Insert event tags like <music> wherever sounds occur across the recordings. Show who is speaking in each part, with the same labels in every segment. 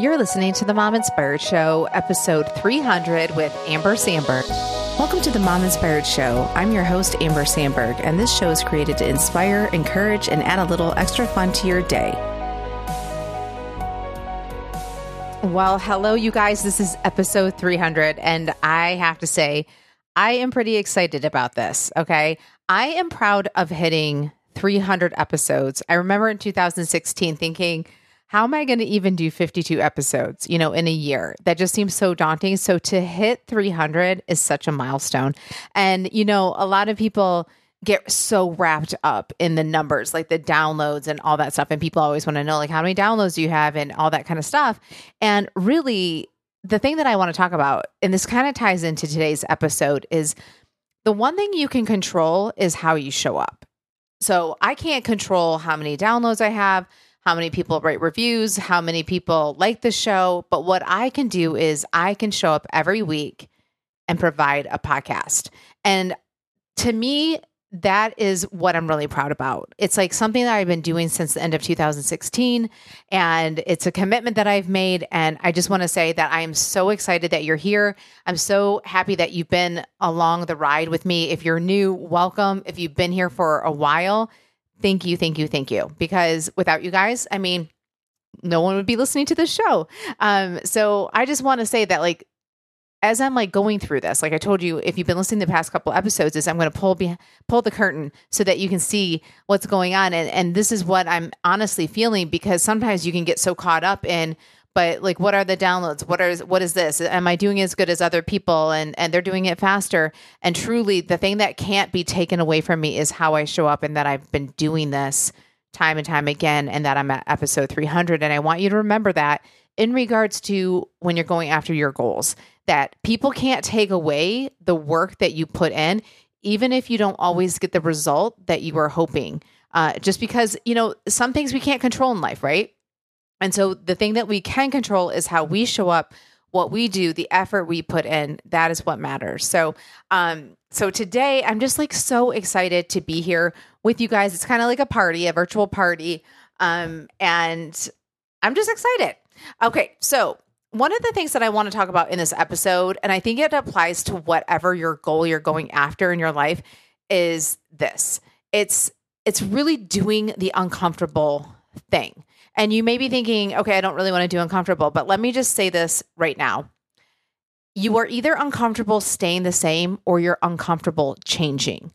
Speaker 1: You're listening to the Mom Inspired Show, episode 300 with Amber Sandberg. Welcome to the Mom Inspired Show. I'm your host, Amber Sandberg, and this show is created to inspire, encourage, and add a little extra fun to your day. Well, hello, you guys. This is episode 300, and I have to say, I am pretty excited about this. Okay. I am proud of hitting 300 episodes. I remember in 2016 thinking, how am I going to even do 52 episodes, you know, in a year? That just seems so daunting. So to hit 300 is such a milestone. And, you know, a lot of people get so wrapped up in the numbers, like the downloads and all that stuff. And people always want to know, like, how many downloads do you have and all that kind of stuff. And really, the thing that I want to talk about, and this kind of ties into today's episode, is the one thing you can control is how you show up. So I can't control how many downloads I have how many people write reviews, how many people like the show. But what I can do is I can show up every week and provide a podcast. And to me, that is what I'm really proud about. It's like something that I've been doing since the end of 2016, and it's a commitment that I've made. And I just want to say that I am so excited that you're here. I'm so happy that you've been along the ride with me. If you're new, welcome. If you've been here for a while, thank you, thank you, thank you. Because without you guys, I mean, no one would be listening to this show. Um, so I just want to say that, like, as I'm like going through this, like I told you, if you've been listening to the past couple episodes, is I'm going to pull be- pull the curtain so that you can see what's going on, and and this is what I'm honestly feeling because sometimes you can get so caught up in but like what are the downloads? What are what is this? Am i doing as good as other people? And and they're doing it faster. And truly the thing that can't be taken away from me is how i show up and that i've been doing this time and time again and that i'm at episode 300 and i want you to remember that in regards to when you're going after your goals that people can't take away the work that you put in even if you don't always get the result that you were hoping. Uh, just because you know some things we can't control in life right and so the thing that we can control is how we show up, what we do, the effort we put in. That is what matters. So, um, so today I'm just like so excited to be here with you guys. It's kind of like a party, a virtual party. Um, and I'm just excited. Okay, so one of the things that I want to talk about in this episode, and I think it applies to whatever your goal you're going after in your life, is this. It's it's really doing the uncomfortable thing. And you may be thinking, okay, I don't really want to do uncomfortable, but let me just say this right now. You are either uncomfortable staying the same or you're uncomfortable changing.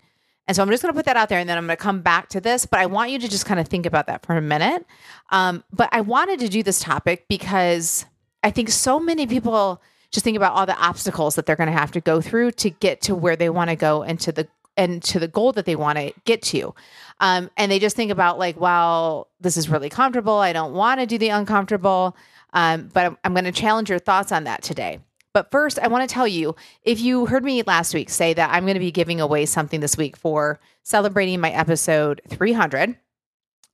Speaker 1: And so I'm just going to put that out there and then I'm going to come back to this, but I want you to just kind of think about that for a minute. Um, but I wanted to do this topic because I think so many people just think about all the obstacles that they're going to have to go through to get to where they want to go and to the and to the goal that they want to get to. Um, and they just think about like, well, this is really comfortable. I don't want to do the uncomfortable. Um, but I'm, I'm going to challenge your thoughts on that today. But first, I want to tell you if you heard me last week say that I'm going to be giving away something this week for celebrating my episode 300.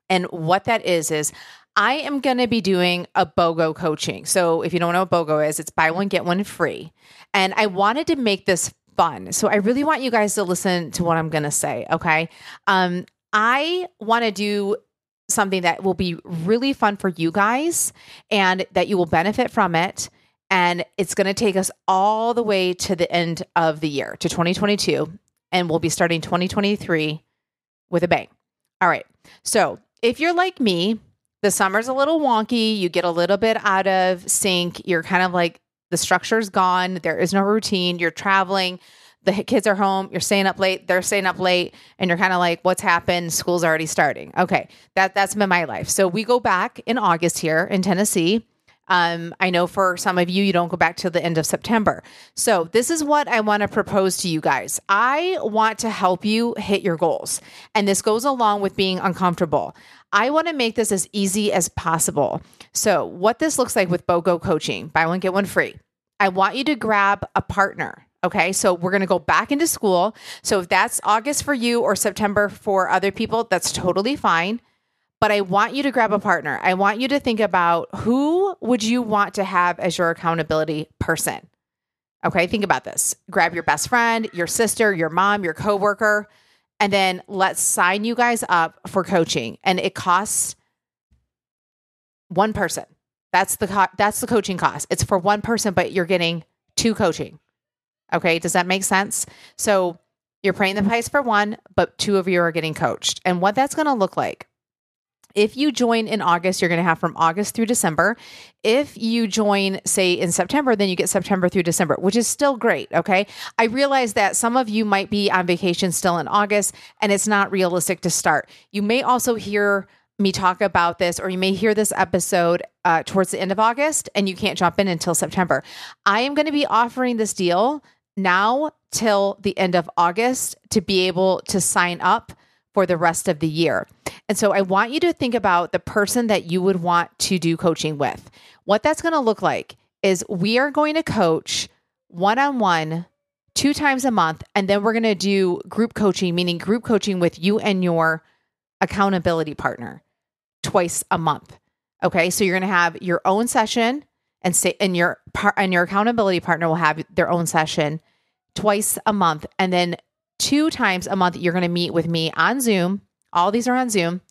Speaker 1: And what that is, is I am going to be doing a BOGO coaching. So if you don't know what BOGO is, it's buy one, get one free. And I wanted to make this fun. So I really want you guys to listen to what I'm going to say. Okay. Um, I want to do something that will be really fun for you guys and that you will benefit from it. And it's going to take us all the way to the end of the year, to 2022. And we'll be starting 2023 with a bang. All right. So if you're like me, the summer's a little wonky. You get a little bit out of sync. You're kind of like the structure's gone. There is no routine. You're traveling. The kids are home. You're staying up late. They're staying up late, and you're kind of like, "What's happened? School's already starting." Okay, that that's been my life. So we go back in August here in Tennessee. Um, I know for some of you, you don't go back till the end of September. So, this is what I want to propose to you guys. I want to help you hit your goals. And this goes along with being uncomfortable. I want to make this as easy as possible. So, what this looks like with BOGO coaching, buy one, get one free. I want you to grab a partner. Okay, so we're to go back into school. So, if that's August for you or September for other people, that's totally fine. But I want you to grab a partner. I want you to think about who would you want to have as your accountability person? Okay, think about this. Grab your best friend, your sister, your mom, your coworker, and then let's sign you guys up for coaching. And it costs one person. That's the co- that's the coaching cost. It's for one person, but you're getting two coaching. Okay, does that make sense? So you're paying the price for one, but two of you are getting coached. And what that's going to look like if you join in August, you're going to have from August through December. If you join, say, in September, then you get September through December, which is still great. Okay. I realize that some of you might be on vacation still in August and it's not realistic to start. You may also hear me talk about this, or you may hear this episode uh, towards the end of August and you can't jump in until September. I am going to be offering this deal now till the end of August to be able to sign up for the rest of the year. And so I want you to think about the person that you would want to do coaching with. What that's going to look like is we are going to coach one on one two times a month, and then we're going to do group coaching, meaning group coaching with you and your accountability partner twice a month. Okay, so you're going to have your own session, and say, and your par- and your accountability partner will have their own session twice a month, and then two times a month, you're going to meet with me on Zoom. All these are on Zoom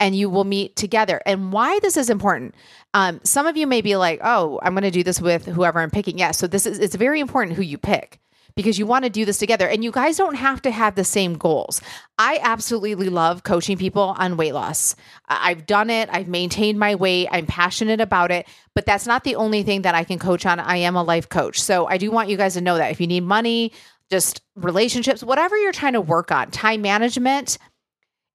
Speaker 1: and you will meet together. And why this is important. Um, some of you may be like, oh, I'm going to do this with whoever I'm picking. Yes. so this is, it's very important who you pick because you want to do this together and you guys don't have to have the same goals. I absolutely love coaching people on weight loss. I've done it, I've maintained my weight, I'm passionate about it, but that's not the only thing that I can coach on. I am a life coach. So I do want you guys to know that if you need money, just relationships, whatever you're trying to work on, time management.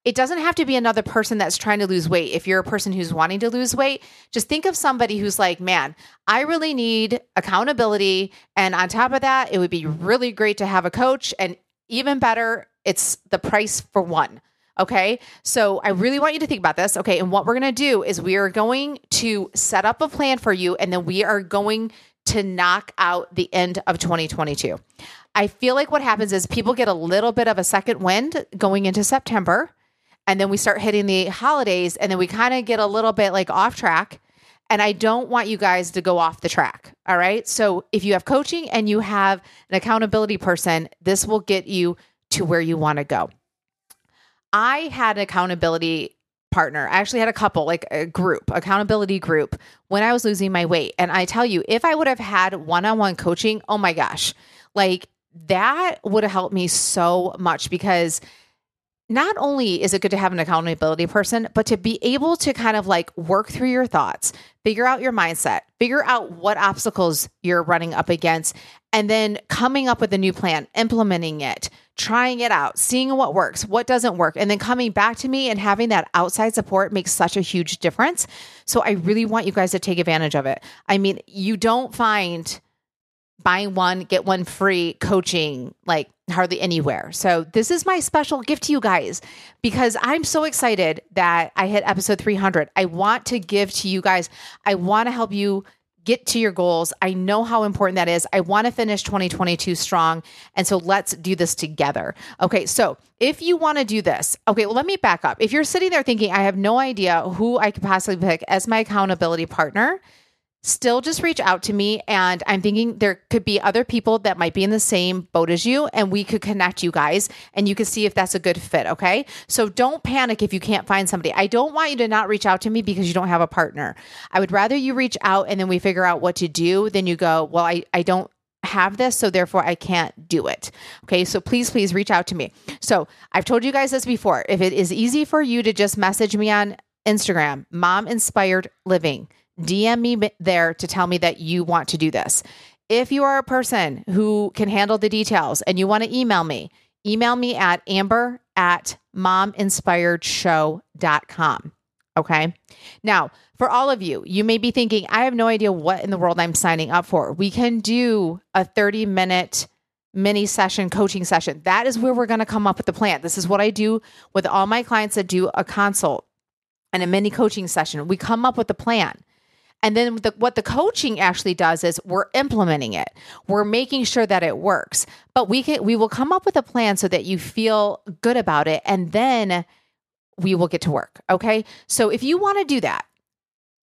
Speaker 1: It doesn't have to be another person that's trying to lose weight. If you're a person who's wanting to lose weight, just think of somebody who's like, man, I really need accountability. And on top of that, it would be really great to have a coach. And even better, it's the price for one. Okay. So I really want you to think about this. Okay. And what we're going to do is we are going to set up a plan for you and then we are going to knock out the end of 2022. I feel like what happens is people get a little bit of a second wind going into September. And then we start hitting the holidays and then we kind of get a little bit like off track. And I don't want you guys to go off the track. All right. So if you have coaching and you have an accountability person, this will get you to where you want to go. I had an accountability partner. I actually had a couple, like a group, accountability group when I was losing my weight. And I tell you, if I would have had one on one coaching, oh my gosh, like that would have helped me so much because not only is it good to have an accountability person, but to be able to kind of like work through your thoughts, figure out your mindset, figure out what obstacles you're running up against, and then coming up with a new plan, implementing it, trying it out, seeing what works, what doesn't work, and then coming back to me and having that outside support makes such a huge difference. So I really want you guys to take advantage of it. I mean, you don't find buying one, get one free coaching like hardly anywhere. So, this is my special gift to you guys because I'm so excited that I hit episode 300. I want to give to you guys, I want to help you get to your goals. I know how important that is. I want to finish 2022 strong. And so let's do this together. Okay. So if you want to do this, okay, well, let me back up. If you're sitting there thinking, I have no idea who I could possibly pick as my accountability partner, still just reach out to me. And I'm thinking there could be other people that might be in the same boat as you, and we could connect you guys and you can see if that's a good fit. Okay. So don't panic if you can't find somebody. I don't want you to not reach out to me because you don't have a partner. I would rather you reach out and then we figure out what to do Then you go, well, I, I don't have this, so therefore I can't do it. Okay, so please, please reach out to me. So I've told you guys this before. If it is easy for you to just message me on Instagram, Mom Inspired Living, DM me there to tell me that you want to do this. If you are a person who can handle the details and you want to email me, email me at amber at mominspiredshow.com. Okay. Now, for all of you, you may be thinking, I have no idea what in the world I'm signing up for. We can do a 30 minute mini session coaching session. That is where we're going to come up with the plan. This is what I do with all my clients that do a consult and a mini coaching session. We come up with a plan. And then the, what the coaching actually does is we're implementing it. We're making sure that it works. But we can we will come up with a plan so that you feel good about it and then we will get to work. Okay. So if you want to do that,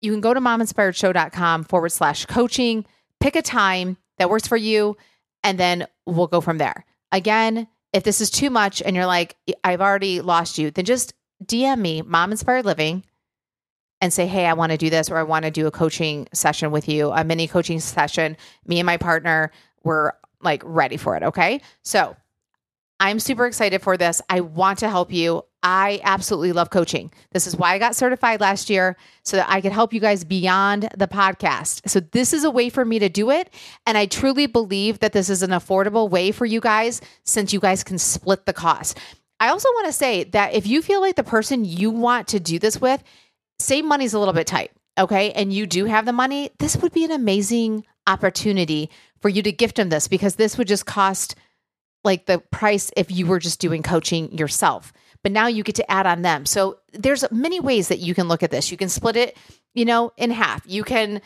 Speaker 1: you can go to mominspiredshow.com forward slash coaching, pick a time that works for you, and then we'll go from there. Again, if this is too much and you're like, I've already lost you, then just DM me, Mom Inspired Living, and say, Hey, I want to do this, or I want to do a coaching session with you, a mini coaching session, me and my partner, we're like ready for it. Okay. So I'm super excited for this. I want to help you. I absolutely love coaching. This is why I got certified last year so that I could help you guys beyond the podcast. So, this is a way for me to do it. And I truly believe that this is an affordable way for you guys since you guys can split the cost. I also want to say that if you feel like the person you want to do this with, say money's a little bit tight, okay, and you do have the money, this would be an amazing opportunity for you to gift them this because this would just cost like the price if you were just doing coaching yourself. But now you get to add on them. So there's many ways that you can look at this. You can split it, you know, in half. You can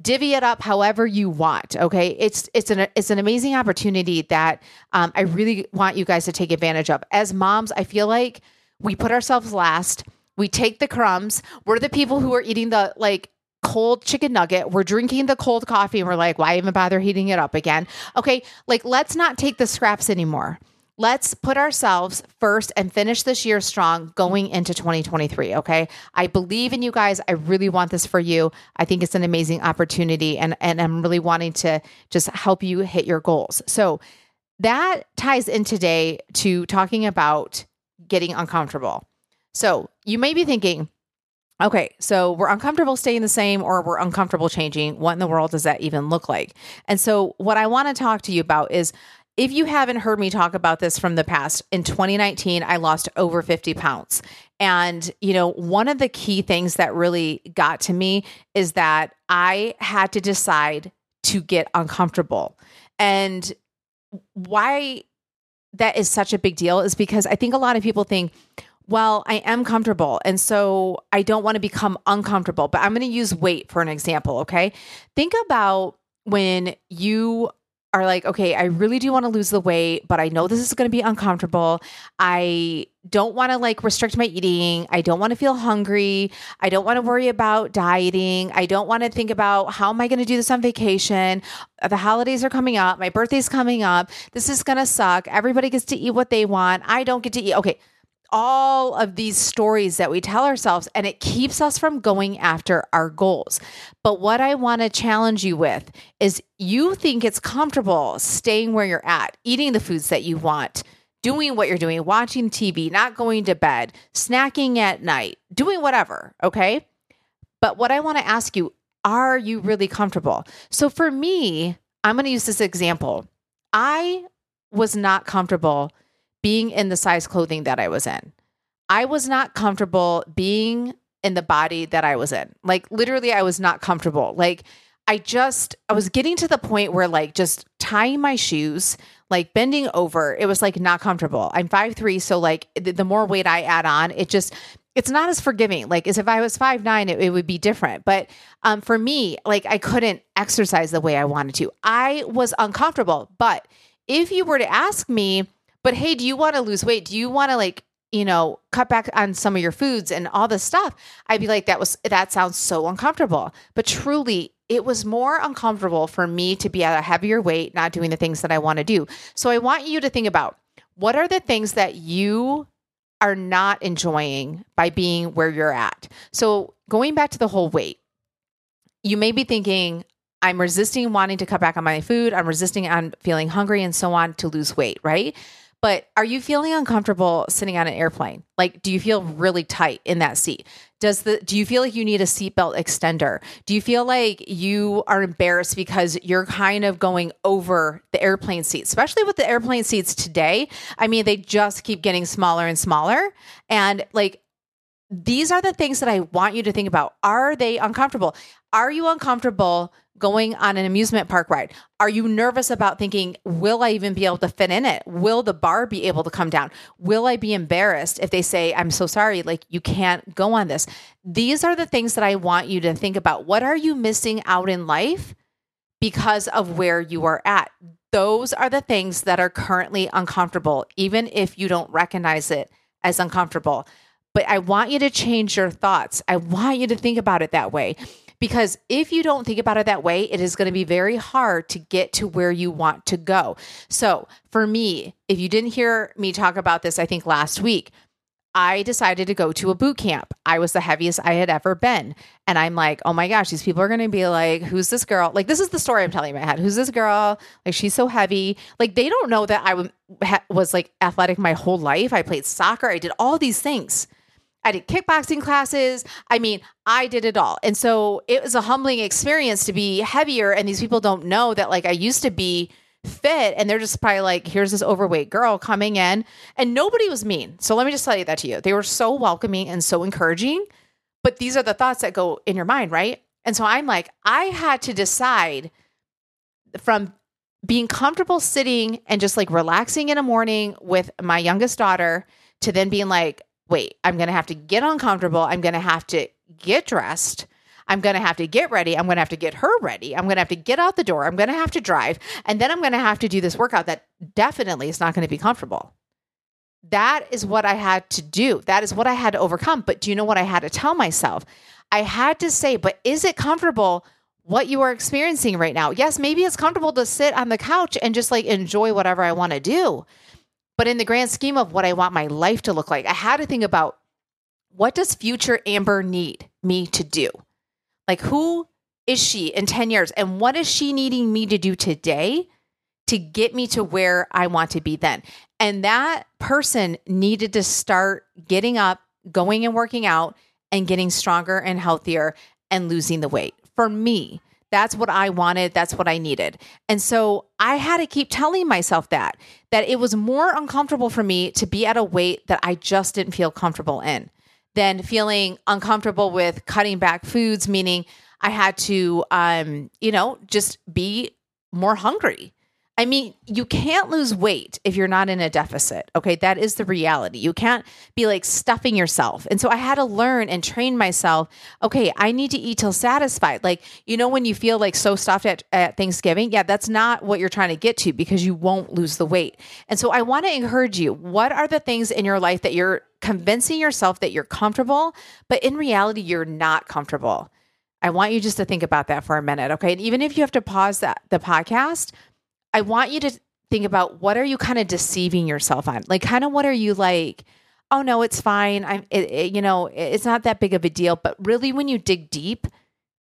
Speaker 1: divvy it up however you want okay it's it's an it's an amazing opportunity that um, i really want you guys to take advantage of as moms i feel like we put ourselves last we take the crumbs we're the people who are eating the like cold chicken nugget. We're drinking the cold coffee and we're like, why even bother heating it up again? Okay, like let's not take the scraps anymore. Let's put ourselves first and finish this year strong going into 2023. Okay. I believe in you guys. I really want this for you. I think it's an amazing opportunity and, and I'm really wanting to just help you hit your goals. So that ties in today to talking about getting uncomfortable. So you may be thinking, Okay, so we're uncomfortable staying the same or we're uncomfortable changing. What in the world does that even look like? And so, what I want to talk to you about is if you haven't heard me talk about this from the past, in 2019, I lost over 50 pounds. And, you know, one of the key things that really got to me is that I had to decide to get uncomfortable. And why that is such a big deal is because I think a lot of people think, well, I am comfortable. And so I don't want to become uncomfortable, but I'm going to use weight for an example. Okay. Think about when you are like, okay, I really do want to lose the weight, but I know this is going to be uncomfortable. I don't want to like restrict my eating. I don't want to feel hungry. I don't want to worry about dieting. I don't want to think about how am I going to do this on vacation? The holidays are coming up. My birthday's coming up. This is going to suck. Everybody gets to eat what they want. I don't get to eat. Okay all of these stories that we tell ourselves, and it keeps us from going after our goals. But what I want to challenge you with is you think it's comfortable staying where you're at, eating the foods that you want, doing what you're doing, watching TV, not going to bed, snacking at night, doing whatever. Okay. But what I want to ask you, are you really comfortable? So for me, I'm going to use this example. I was not comfortable being in the size clothing that I was in. I was not comfortable being in the body that I was in. Like literally I was not comfortable. Like I just I was getting to the point where like just tying my shoes, like bending over, it was like not comfortable. I'm five three, so like the, the more weight I add on, it just it's not as forgiving. Like as if I was five nine, it, it would be different. But um, for me, like I couldn't exercise the way I wanted to. I was uncomfortable. But if you were to ask me, but hey, do you want to lose weight? Do you want to like, you know, cut back on some of your foods and all this stuff? I'd be like, that was that sounds so uncomfortable. But truly, it was more uncomfortable for me to be at a heavier weight, not doing the things that I want to do. So I want you to think about what are the things that you are not enjoying by being where you're at. So going back to the whole weight, you may be thinking, I'm resisting wanting to cut back on my food. I'm resisting on feeling hungry and so on to lose weight, right? But are you feeling uncomfortable sitting on an airplane? Like, do you feel really tight in that seat? Does the do you feel like you need a seatbelt extender? Do you feel like you are embarrassed because you're kind of going over the airplane seats, especially with the airplane seats today? I mean, they just keep getting smaller and smaller. And like these are the things that I want you to think about. Are they uncomfortable? Are you uncomfortable going on an amusement park ride? Are you nervous about thinking, will I even be able to fit in it? Will the bar be able to come down? Will I be embarrassed if they say, I'm so sorry, like you can't go on this? These are the things that I want you to think about. What are you missing out in life because of where you are at? Those are the things that are currently uncomfortable, even if you don't recognize it as uncomfortable. But I want you to change your thoughts. I want you to think about it that way. Because if you don't think about it that way, it is going to be very hard to get to where you want to go. So, for me, if you didn't hear me talk about this, I think last week, I decided to go to a boot camp. I was the heaviest I had ever been. And I'm like, oh my gosh, these people are going to be like, who's this girl? Like, this is the story I'm telling in my head. Who's this girl? Like, she's so heavy. Like, they don't know that I was like athletic my whole life. I played soccer, I did all these things. I did kickboxing classes. I mean, I did it all. And so it was a humbling experience to be heavier. And these people don't know that, like, I used to be fit and they're just probably like here's this overweight girl coming in and nobody was mean so let me just tell you that to you they were so welcoming and so encouraging but these are the thoughts that go in your mind right and so i'm like i had to decide from being comfortable sitting and just like relaxing in a morning with my youngest daughter to then being like wait i'm gonna have to get uncomfortable i'm gonna have to get dressed I'm going to have to get ready. I'm going to have to get her ready. I'm going to have to get out the door. I'm going to have to drive. And then I'm going to have to do this workout that definitely is not going to be comfortable. That is what I had to do. That is what I had to overcome. But do you know what I had to tell myself? I had to say, but is it comfortable what you are experiencing right now? Yes, maybe it's comfortable to sit on the couch and just like enjoy whatever I want to do. But in the grand scheme of what I want my life to look like, I had to think about what does future Amber need me to do? Like, who is she in 10 years? And what is she needing me to do today to get me to where I want to be then? And that person needed to start getting up, going and working out, and getting stronger and healthier and losing the weight. For me, that's what I wanted. That's what I needed. And so I had to keep telling myself that, that it was more uncomfortable for me to be at a weight that I just didn't feel comfortable in than feeling uncomfortable with cutting back foods, meaning I had to, um, you know, just be more hungry. I mean, you can't lose weight if you're not in a deficit. Okay. That is the reality. You can't be like stuffing yourself. And so I had to learn and train myself. Okay. I need to eat till satisfied. Like, you know, when you feel like so stuffed at, at Thanksgiving, yeah, that's not what you're trying to get to because you won't lose the weight. And so I want to encourage you what are the things in your life that you're convincing yourself that you're comfortable, but in reality, you're not comfortable? I want you just to think about that for a minute. Okay. And even if you have to pause that, the podcast, I want you to think about what are you kind of deceiving yourself on? Like, kind of what are you like? Oh no, it's fine. I'm, it, it, you know, it's not that big of a deal. But really, when you dig deep,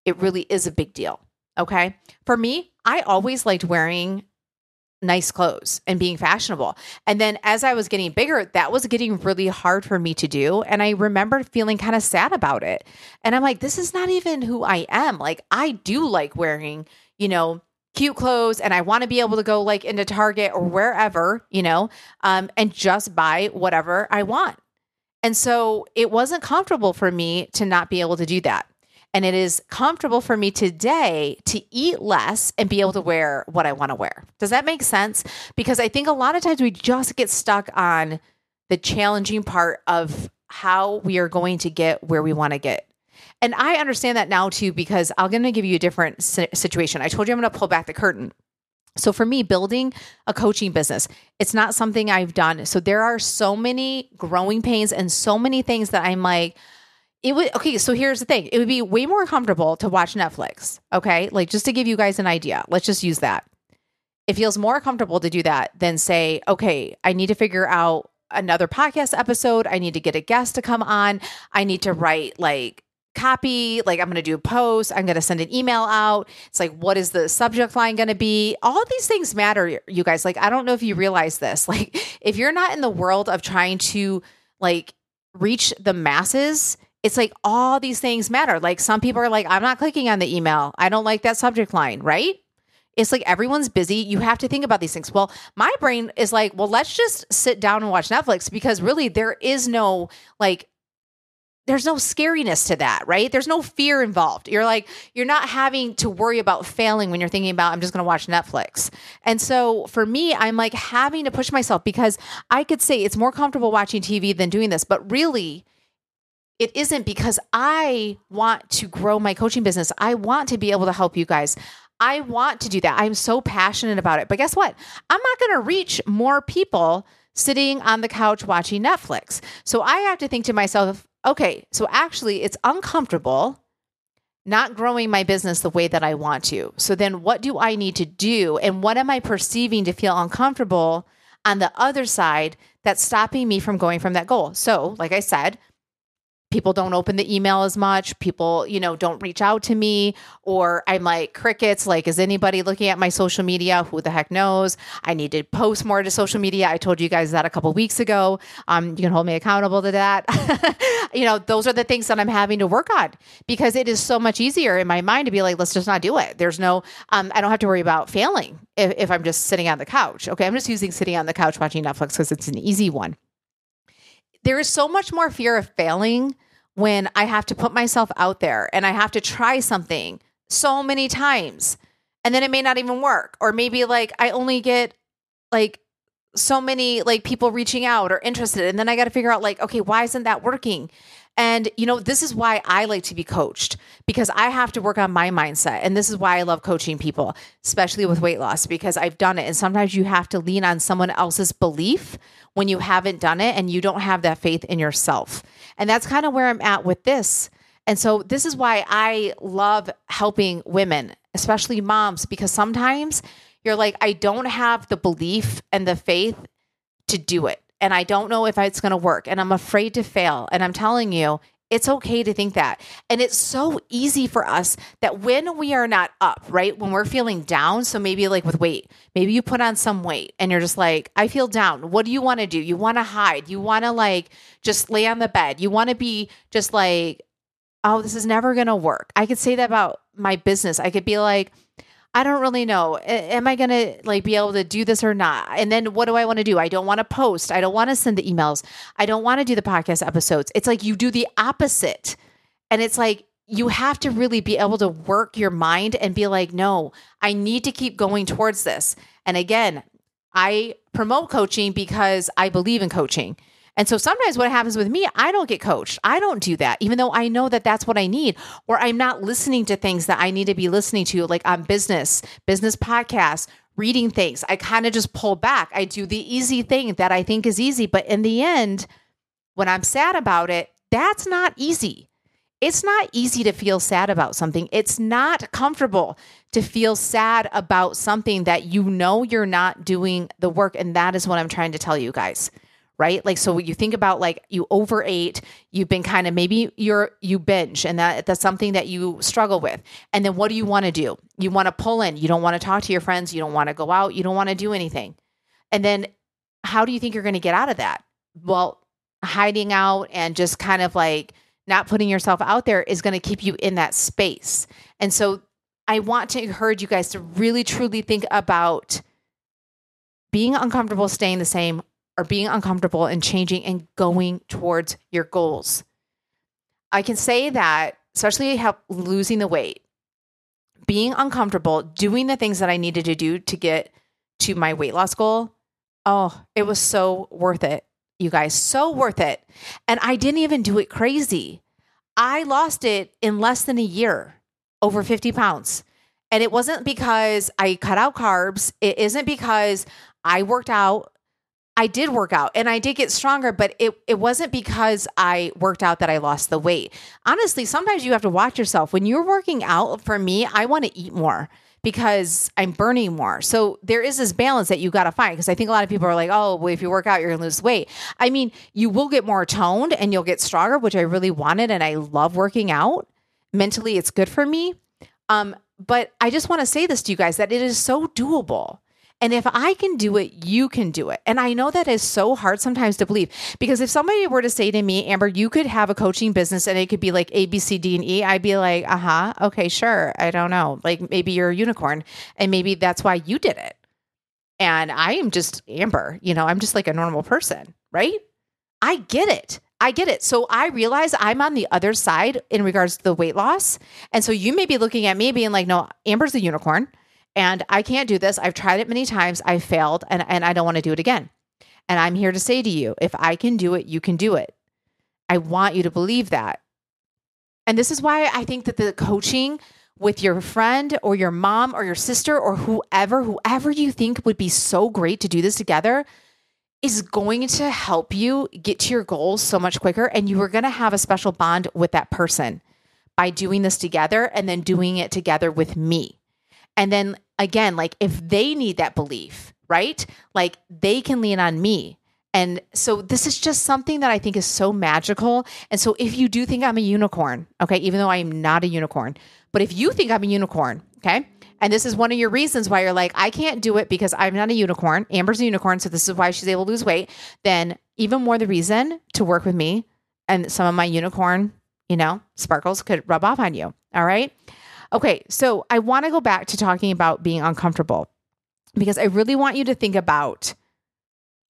Speaker 1: it really is a big deal. Okay. For me, I always liked wearing nice clothes and being fashionable. And then as I was getting bigger, that was getting really hard for me to do. And I remember feeling kind of sad about it. And I'm like, this is not even who I am. Like, I do like wearing, you know, cute clothes and I want to be able to go like into Target or wherever, you know, um, and just buy whatever I want. And so it wasn't comfortable for me to not be able to do that. And it is comfortable for me today to eat less and be able to wear what I want to wear. Does that make sense? Because I think a lot of times we just get stuck on the challenging part of how we are going to get where we want to get and I understand that now too, because I'm going to give you a different situation. I told you I'm going to pull back the curtain. So for me, building a coaching business, it's not something I've done. So there are so many growing pains and so many things that I'm like, it would okay so here's the thing it would be way more comfortable to watch netflix okay like just to give you guys an idea let's just use that it feels more comfortable to do that than say okay i need to figure out another podcast episode i need to get a guest to come on i need to write like copy like i'm going to do a post i'm going to send an email out. It's like what is the subject line going to be? All these things matter you guys. Like i don't know if you realize this. <laughs> Like if you're not in the world of trying to like reach the masses it's like all these things matter. Like some people are like i'm not clicking on the email. I don't like that subject line right? It's like everyone's busy. You have to think about these things. Well, my brain is like, well, let's just sit down and watch Netflix because really there is no like there's no scariness to that, right? There's no fear involved. You're like, you're not having to worry about failing when you're thinking about, I'm just going to watch Netflix. And so for me, I'm like having to push myself because I could say it's more comfortable watching TV than doing this, but really, it isn't because I want to grow my coaching business. I want to be able to help you guys. I want to do that. I'm so passionate about it. But guess what? I'm not going to reach more people sitting on the couch watching Netflix. So I have to think to myself, okay, so actually it's uncomfortable not growing my business the way that I want to. So then what do I need to do? And what am I perceiving to feel uncomfortable on the other side that's stopping me from going from that goal. So, like I said, people don't open the email as much. People you know don't reach out to me. Or i'm like crickets like is anybody looking at my social media? Who the heck knows? I need to post more to social media. I told you guys that a couple weeks ago. Um, you can hold me accountable to that. <laughs> You know those are the things that i'm having to work on because it is so much easier in my mind to be like let's just not do it. There's no um, i don't have to worry about failing if, if i'm just sitting on the couch. Okay i'm just using sitting on the couch watching netflix because it's an easy one. There is so much more fear of failing when I have to put myself out there and I have to try something so many times and then it may not even work or maybe like I only get like so many like people reaching out or interested and then I got to figure out like okay why isn't that working and, you know, this is why I like to be coached because I have to work on my mindset. And this is why I love coaching people, especially with weight loss, because I've done it. And sometimes you have to lean on someone else's belief when you haven't done it and you don't have that faith in yourself. And that's kind of where I'm at with this. And so this is why I love helping women, especially moms, because sometimes you're like, I don't have the belief and the faith to do it and I don't know if it's going to work and I'm afraid to fail. And I'm telling you, it's okay to think that. And it's so easy for us that when we are not up, right? When we're feeling down, so maybe like with weight, maybe you put on some weight and you're just like, I feel down. What do you want to do? You want to hide. You want to like just lay on the bed. You want to be just like, oh, this is never going to work. I could say that about my business. I could be like, I don't really know. Am I going to like be able to do this or not? And then what do I want to do? I don't want to post. I don't want to send the emails. I don't want to do the podcast episodes. It's like you do the opposite. And it's like you have to really be able to work your mind and be like, no, I need to keep going towards this. And again, I promote coaching because I believe in coaching. And so sometimes what happens with me, I don't get coached. I don't do that, even though I know that that's what I need, or I'm not listening to things that I need to be listening to, like on business, business podcasts, reading things. I kind of just pull back. I do the easy thing that I think is easy. But in the end, when I'm sad about it, that's not easy. It's not easy to feel sad about something. It's not comfortable to feel sad about something that you know you're not doing the work. And that is what I'm trying to tell you guys right? Like so you think about like you overate, you've been kind of maybe you're you binge and that that's something that you struggle with. And then what do you want to do? You want to pull in, you don't want to talk to your friends, you don't want to go out, you don't want to do anything. And then how do you think you're going to get out of that? Well, hiding out and just kind of like not putting yourself out there is going to keep you in that space. And so I want to encourage you guys to really truly think about being uncomfortable staying the same are being uncomfortable and changing and going towards your goals. I can say that, especially help losing the weight, being uncomfortable, doing the things that I needed to do to get to my weight loss goal. Oh, it was so worth it, you guys, so worth it. And I didn't even do it crazy. I lost it in less than a year, over 50 pounds. And it wasn't because I cut out carbs. It isn't because I worked out I did work out and I did get stronger, but it, it wasn't because I worked out that I lost the weight. Honestly, sometimes you have to watch yourself. When you're working out, for me, I want to eat more because I'm burning more. So there is this balance that you got to find because I think a lot of people are like, oh, well, if you work out, you're going to lose weight. I mean, you will get more toned and you'll get stronger, which I really wanted. And I love working out. Mentally, it's good for me. Um, but I just want to say this to you guys that it is so doable. And if I can do it, you can do it. And I know that is so hard sometimes to believe because if somebody were to say to me, Amber, you could have a coaching business and it could be like A, B, C, D, and E, I'd be like, uh huh, okay, sure. I don't know. Like maybe you're a unicorn and maybe that's why you did it. And I am just Amber, you know, I'm just like a normal person, right? I get it. I get it. So I realize I'm on the other side in regards to the weight loss. And so you may be looking at me being like, no, Amber's a unicorn and I can't do this. I've tried it many times. I failed and, and I don't want to do it again. And I'm here to say to you if I can do it, you can do it. I want you to believe that. And this is why I think that the coaching with your friend or your mom or your sister or whoever, whoever you think would be so great to do this together, is going to help you get to your goals so much quicker. And you are going to have a special bond with that person by doing this together and then doing it together with me. And then again, like if they need that belief, right? Like they can lean on me And so this is just something that I think is so magical. And so if you do think I'm a unicorn, okay, even though I'm not a unicorn, but if you think I'm a unicorn, okay, and this is one of your reasons why you're like, I can't do it because I'm not a unicorn. Amber's a unicorn. So this is why she's able to lose weight. Then even more the reason to work with me and some of my unicorn, you know, sparkles could rub off on you. All right. Okay. So I want to go back to talking about being uncomfortable because I really want you to think about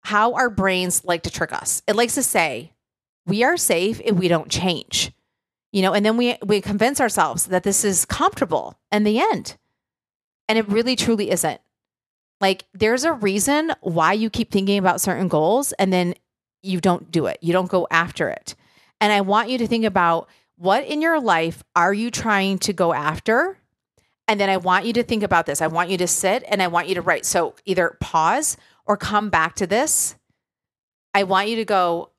Speaker 1: how our brains like to trick us. It likes to say, we are safe if we don't change. You know, and then we we convince ourselves that this is comfortable in the end. And it really truly isn't. Like there's a reason why you keep thinking about certain goals and then you don't do it. You don't go after it. And I want you to think about what in your life are you trying to go after? And then I want you to think about this. I want you to sit and I want you to write. So either pause or come back to this, I want you to go,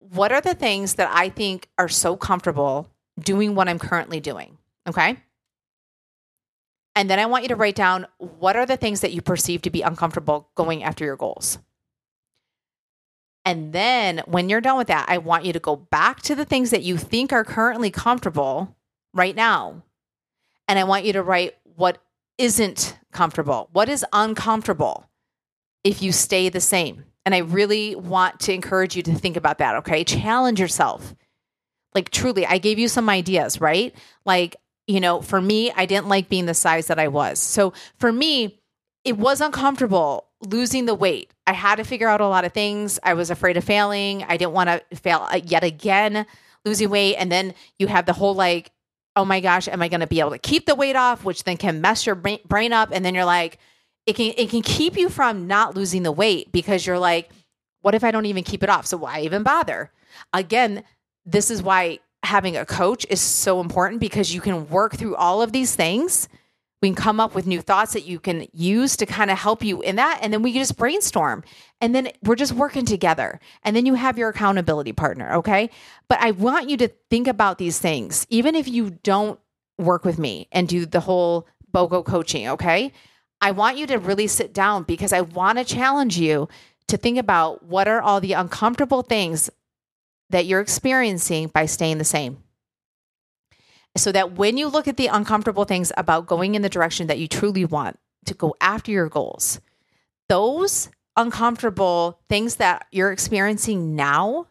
Speaker 1: what are the things that I think are so comfortable doing what I'm currently doing? Okay. And then I want you to write down what are the things that you perceive to be uncomfortable going after your goals. And then when you're done with that, I want you to go back to the things that you think are currently comfortable right now. And I want you to write what isn't comfortable, what is uncomfortable if you stay the same. And I really want to encourage you to think about that, okay? Challenge yourself. Like, truly, I gave you some ideas, right? Like, you know, for me, I didn't like being the size that I was. So for me, it was uncomfortable losing the weight. I had to figure out a lot of things. I was afraid of failing. I didn't want to fail uh, yet again, losing weight. And then you have the whole like, oh my gosh, am I going to be able to keep the weight off? Which then can mess your brain up. And then you're like, it can it can keep you from not losing the weight because you're like, what if I don't even keep it off? So why even bother? Again, this is why having a coach is so important because you can work through all of these things. We can come up with new thoughts that you can use to kind of help you in that. And then we can just brainstorm. And then we're just working together. And then you have your accountability partner. Okay. But I want you to think about these things, even if you don't work with me and do the whole BOGO coaching. Okay. I want you to really sit down because I want to challenge you to think about what are all the uncomfortable things that you're experiencing by staying the same. So that when you look at the uncomfortable things about going in the direction that you truly want to go after your goals, those uncomfortable things that you're experiencing now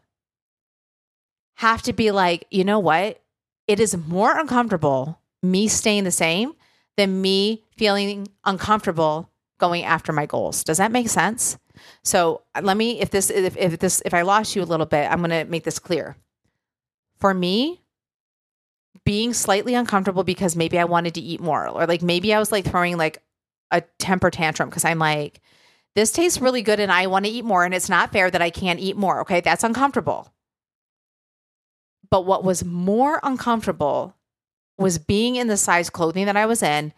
Speaker 1: have to be like, you know what? It is more uncomfortable me staying the same than me feeling uncomfortable going after my goals. Does that make sense? So uh, let me, if this, if, if this, if I lost you a little bit, I'm going to make this clear. For me, being slightly uncomfortable because maybe I wanted to eat more, or like maybe I was like throwing like a temper tantrum because I'm like, this tastes really good and I want to eat more, and it's not fair that I can't eat more. Okay, that's uncomfortable. But what was more uncomfortable was being in the size clothing that I was in,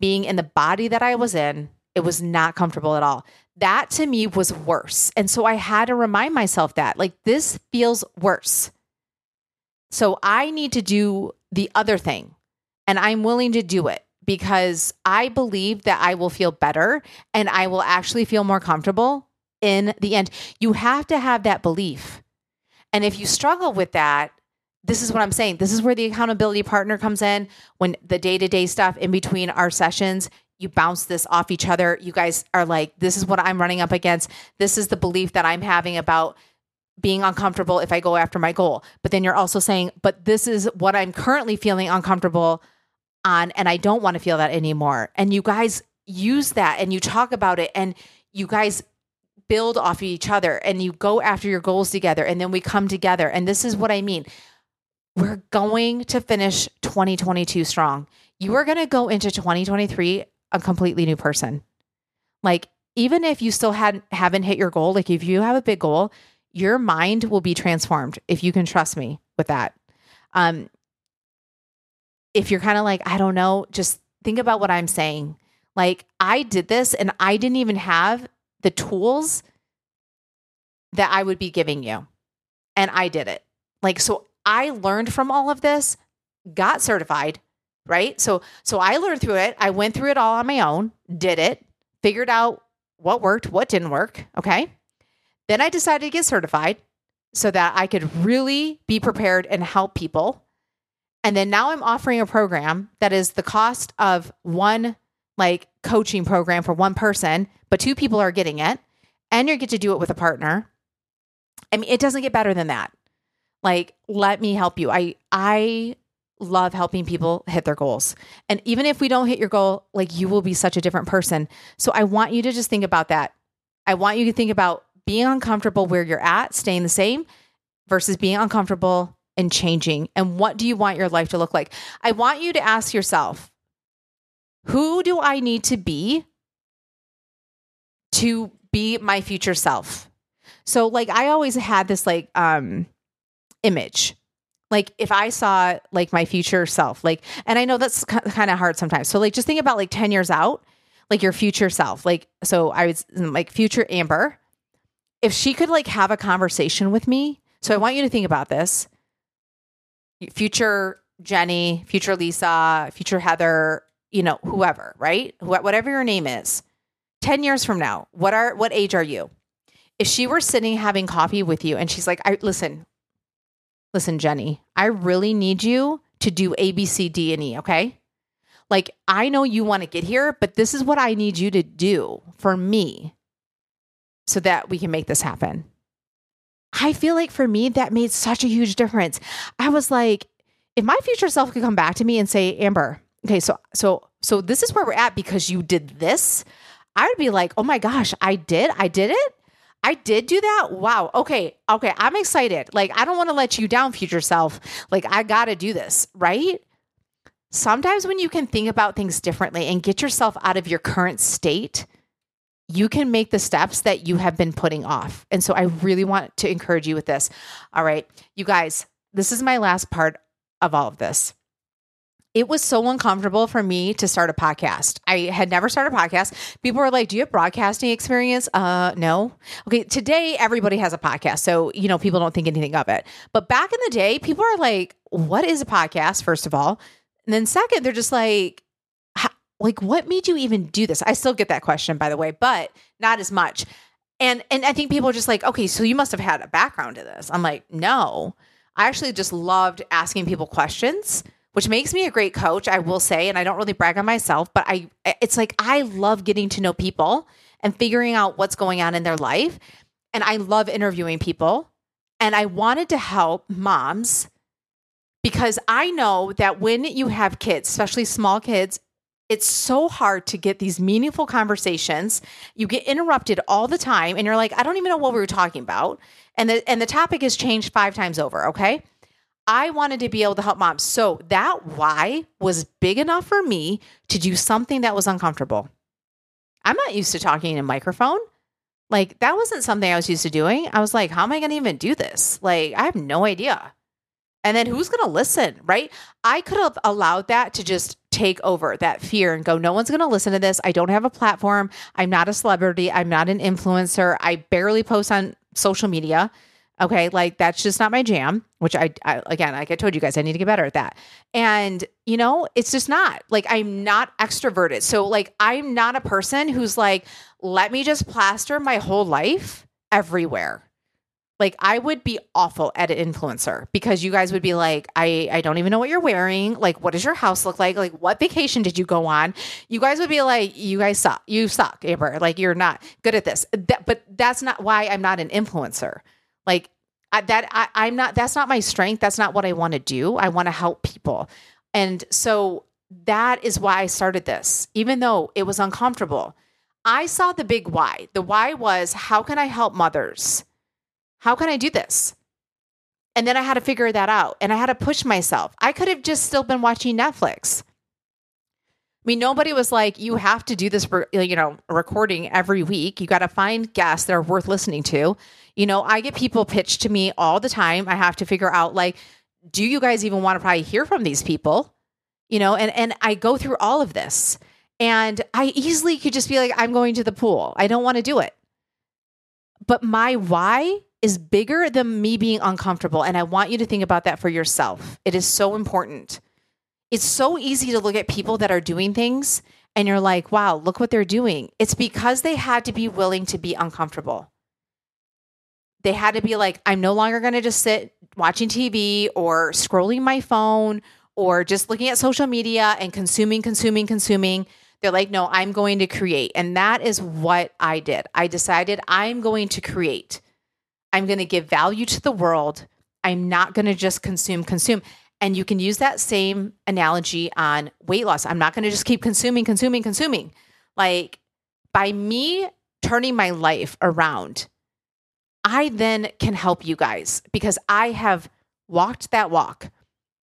Speaker 1: being in the body that I was in. It was not comfortable at all. That to me was worse. And so I had to remind myself that, like, this feels worse. So I need to do the other thing. And I'm willing to do it because I believe that I will feel better and I will actually feel more comfortable in the end. You have to have that belief. And if you struggle with that, this is what I'm saying. This is where the accountability partner comes in when the day to day stuff in between our sessions, you bounce this off each other. You guys are like, this is what I'm running up against. This is the belief that I'm having about being uncomfortable if I go after my goal. But then you're also saying, but this is what I'm currently feeling uncomfortable on, and I don't want to feel that anymore. And you guys use that and you talk about it and you guys build off of each other and you go after your goals together and then we come together. And this is what I mean we're going to finish 2022 strong. You are going to go into 2023 a completely new person. Like even if you still had haven't hit your goal, like if you have a big goal, your mind will be transformed if you can trust me with that. Um if you're kind of like I don't know, just think about what I'm saying. Like I did this and I didn't even have the tools that I would be giving you. And I did it. Like so I learned from all of this, got certified, right? So so I learned through it. I went through it all on my own, did it, figured out what worked, what didn't work, okay? Then I decided to get certified so that I could really be prepared and help people. And then now I'm offering a program that is the cost of one like coaching program for one person, but two people are getting it and you get to do it with a partner. I mean, it doesn't get better than that. Like, let me help you. I I love helping people hit their goals. And even if we don't hit your goal, like you will be such a different person. So I want you to just think about that. I want you to think about being uncomfortable where you're at, staying the same versus being uncomfortable and changing. And what do you want your life to look like? I want you to ask yourself, who do I need to be to be my future self? So like I always had this like um image. Like if I saw like my future self, like and I know that's kind of hard sometimes. So like just think about like 10 years out, like your future self. Like so I was like future Amber. If she could like have a conversation with me. So I want you to think about this. Future Jenny, future Lisa, future Heather, you know, whoever, right? whatever your name is. 10 years from now, what are what age are you? If she were sitting having coffee with you and she's like, I listen, listen, Jenny, I really need you to do A, B, C, D, and E, okay? Like, I know you want to get here, but this is what I need you to do for me so that we can make this happen. I feel like for me, that made such a huge difference. I was like, if my future self could come back to me and say, Amber, okay, so so so this is where we're at because you did this. I would be like, oh my gosh, I did, I did it. I did do that. Wow. Okay. Okay. I'm excited. Like, I don't want to let you down, future self. Like, I got to do this, right? Sometimes when you can think about things differently and get yourself out of your current state, you can make the steps that you have been putting off. And so I really want to encourage you with this. All right. You guys, this is my last part of all of this it was so uncomfortable for me to start a podcast. I had never started a podcast. People were like, "Do you have broadcasting experience?" Uh, no. Okay, today everybody has a podcast, so you know people don't think anything of it. But back in the day, people are like, "What is a podcast?" First of all, and then second, they're just like, "Like, what made you even do this?" I still get that question, by the way, but not as much. And and I think people are just like, "Okay, so you must have had a background to this." I'm like, "No." I actually just loved asking people questions which makes me a great coach, I will say, and I don't really brag on myself, but I it's like I love getting to know people and figuring out what's going on in their life. And I love interviewing people. And I wanted to help moms because I know that when you have kids, especially small kids, it's so hard to get these meaningful conversations. You get interrupted all the time and you're like, I don't even know what we were talking about. And the and the topic has changed five times over, okay? I wanted to be able to help moms. So that why was big enough for me to do something that was uncomfortable. I'm not used to talking in a microphone. Like that wasn't something I was used to doing. I was like, how am I going to even do this? Like I have no idea. And then who's going to listen, right? I could have allowed that to just take over that fear and go, no one's going to listen to this. I don't have a platform. I'm not a celebrity. I'm not an influencer. I barely post on social media. Okay, like that's just not my jam, which I, I, again, like I told you guys, I need to get better at that. And, you know, it's just not like I'm not extroverted. So, like, I'm not a person who's like, let me just plaster my whole life everywhere. Like, I would be awful at an influencer because you guys would be like, I, I don't even know what you're wearing. Like, what does your house look like? Like, what vacation did you go on? You guys would be like, you guys suck. You suck, Amber. Like, you're not good at this. That, but that's not why I'm not an influencer like I, that I, I'm not that's not my strength. That's not what I want to do. I want to help people. And so that is why I started this, even though it was uncomfortable. I saw the big why. The why was how can I help mothers? How can I do this? And then I had to figure that out and I had to push myself. I could have just still been watching Netflix. I mean, nobody was like, you have to do this, you know, recording every week. You got to find guests that are worth listening to. You know, I get people pitched to me all the time. I have to figure out, like, do you guys even want to probably hear from these people? You know, and and I go through all of this, and I easily could just be like, I'm going to the pool. I don't want to do it. But my why is bigger than me being uncomfortable, and I want you to think about that for yourself. It is so important it's so easy to look at people that are doing things and you're like, wow, look what they're doing. It's because they had to be willing to be uncomfortable. they had to be like, I'm no longer going to just sit watching TV or scrolling my phone or just looking at social media and consuming, consuming, consuming. They're like, no, I'm going to create. And that is what I did. I decided I'm going to create. I'm going to give value to the world. I'm not going to just consume, consume. And you can use that same analogy on weight loss. I'm not going to just keep consuming, consuming, consuming. Like by me turning my life around, I then can help you guys because I have walked that walk.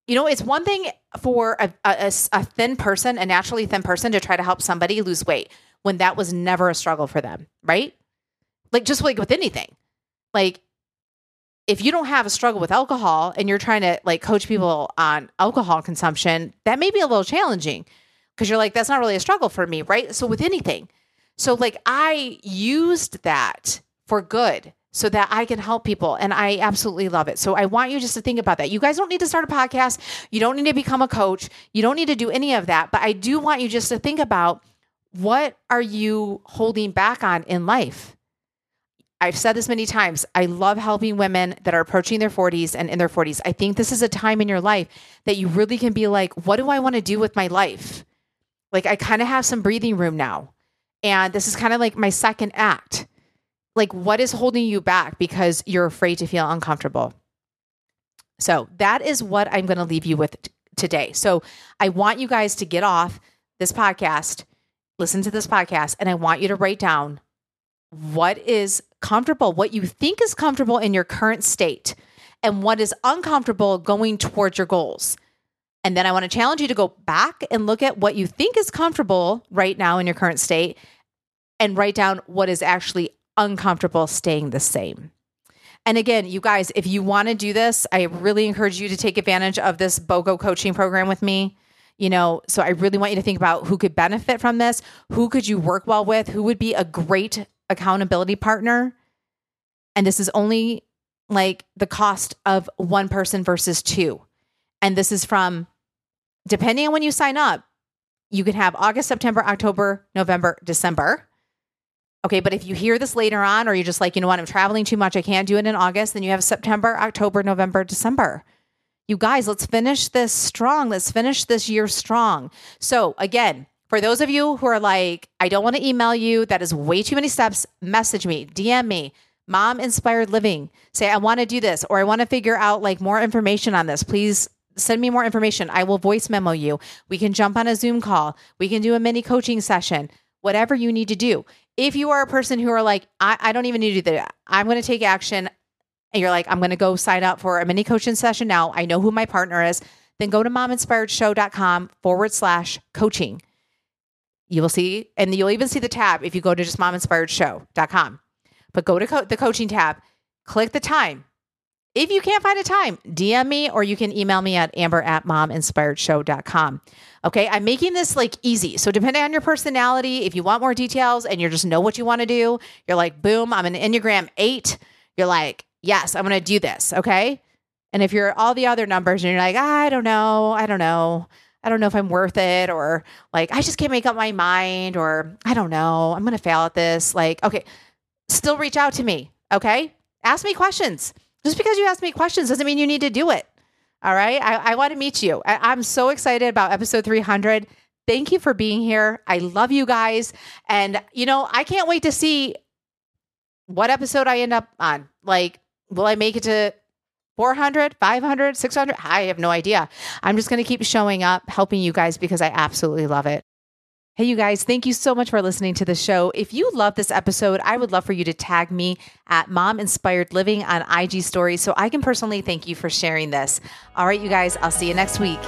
Speaker 1: You know, it's one thing for a, a, a, thin person, a naturally thin person, to try to help somebody lose weight when that was never a struggle for them, right? Like, just like with anything. Like, if you don't have a struggle with alcohol and you're trying to like coach mm-hmm. people on alcohol consumption, that may be a little challenging because you're like, that's not really a struggle for me, right? So, with anything. So, like, I used that for good so that I can help people. And I absolutely love it. So I want you just to think about that. You guys don't need to start a podcast. You don't need to become a coach. You don't need to do any of that. But I do want you just to think about what are you holding back on in life? I've said this many times. I love helping women that are approaching their 40s and in their 40s. I think this is a time in your life that you really can be like, what do I want to do with my life? Like, I kind of have some breathing room now. And this is kind of like my second act like what is holding you back because you're afraid to feel uncomfortable. So that is what I'm going to leave you with t- today. So I want you guys to get off this podcast, listen to this podcast, and I want you to write down what is comfortable, what you think is comfortable in your current state, and what is uncomfortable going towards your goals. And then I want to challenge you to go back and look at what you think is comfortable right now in your current state and write down what is actually uncomfortable staying the same. And again, you guys, if you want to do this, I really encourage you to take advantage of this BOGO coaching program with me. You know, so I really want you to think about who could benefit from this, who could you work well with, who would be a great accountability partner. And this is only like the cost of one person versus two. And this is from, depending on when you sign up, you can have August, September, October, November, December. Okay, but if you hear this later on, or you're just like, you know what, I'm traveling too much, I can't do it in August, then you have September, October, November, December. You guys, let's finish this strong. Let's finish this year strong. So, again, for those of you who are like, I don't want to email you, that is way too many steps, message me, DM me, mom inspired living. Say, I want to do this, or I want to figure out like more information on this. Please send me more information. I will voice memo you. We can jump on a Zoom call. We can do a mini coaching session, whatever you need to do if you are a person who are like, I, I don't even need to do that, I'm going to take action, and you're like, I'm going to go sign up for a mini coaching session now. I know who my partner is. Then go to mominspiredshow.com forward slash coaching. You will see, and you'll even see the tab if you go to just mominspiredshow.com. But go to co- the coaching tab, click the time, if you can't find a time, DM me or you can email me at amber at mominspiredshow.com. Okay, I'm making this like easy. So, depending on your personality, if you want more details and you just know what you want to do, you're like, boom, I'm an Enneagram eight. You're like, yes, I'm going to do this. Okay. And if you're all the other numbers and you're like, I don't know, I don't know, I don't know if I'm worth it, or like, I just can't make up my mind, or I don't know, I'm going to fail at this. Like, okay, still reach out to me. Okay. Ask me questions. Just because you ask me questions doesn't mean you need to do it. All right. I, I want to meet you. I, I'm so excited about episode 300. Thank you for being here. I love you guys. And, you know, I can't wait to see what episode I end up on. Like, will I make it to 400, 500, 600? I have no idea. I'm just going to keep showing up, helping you guys because I absolutely love it. Hey, you guys, thank you so much for listening to the show. If you love this episode, I would love for you to tag me at Mom Inspired Living on IG Stories so I can personally thank you for sharing this. All right, you guys, I'll see you next week.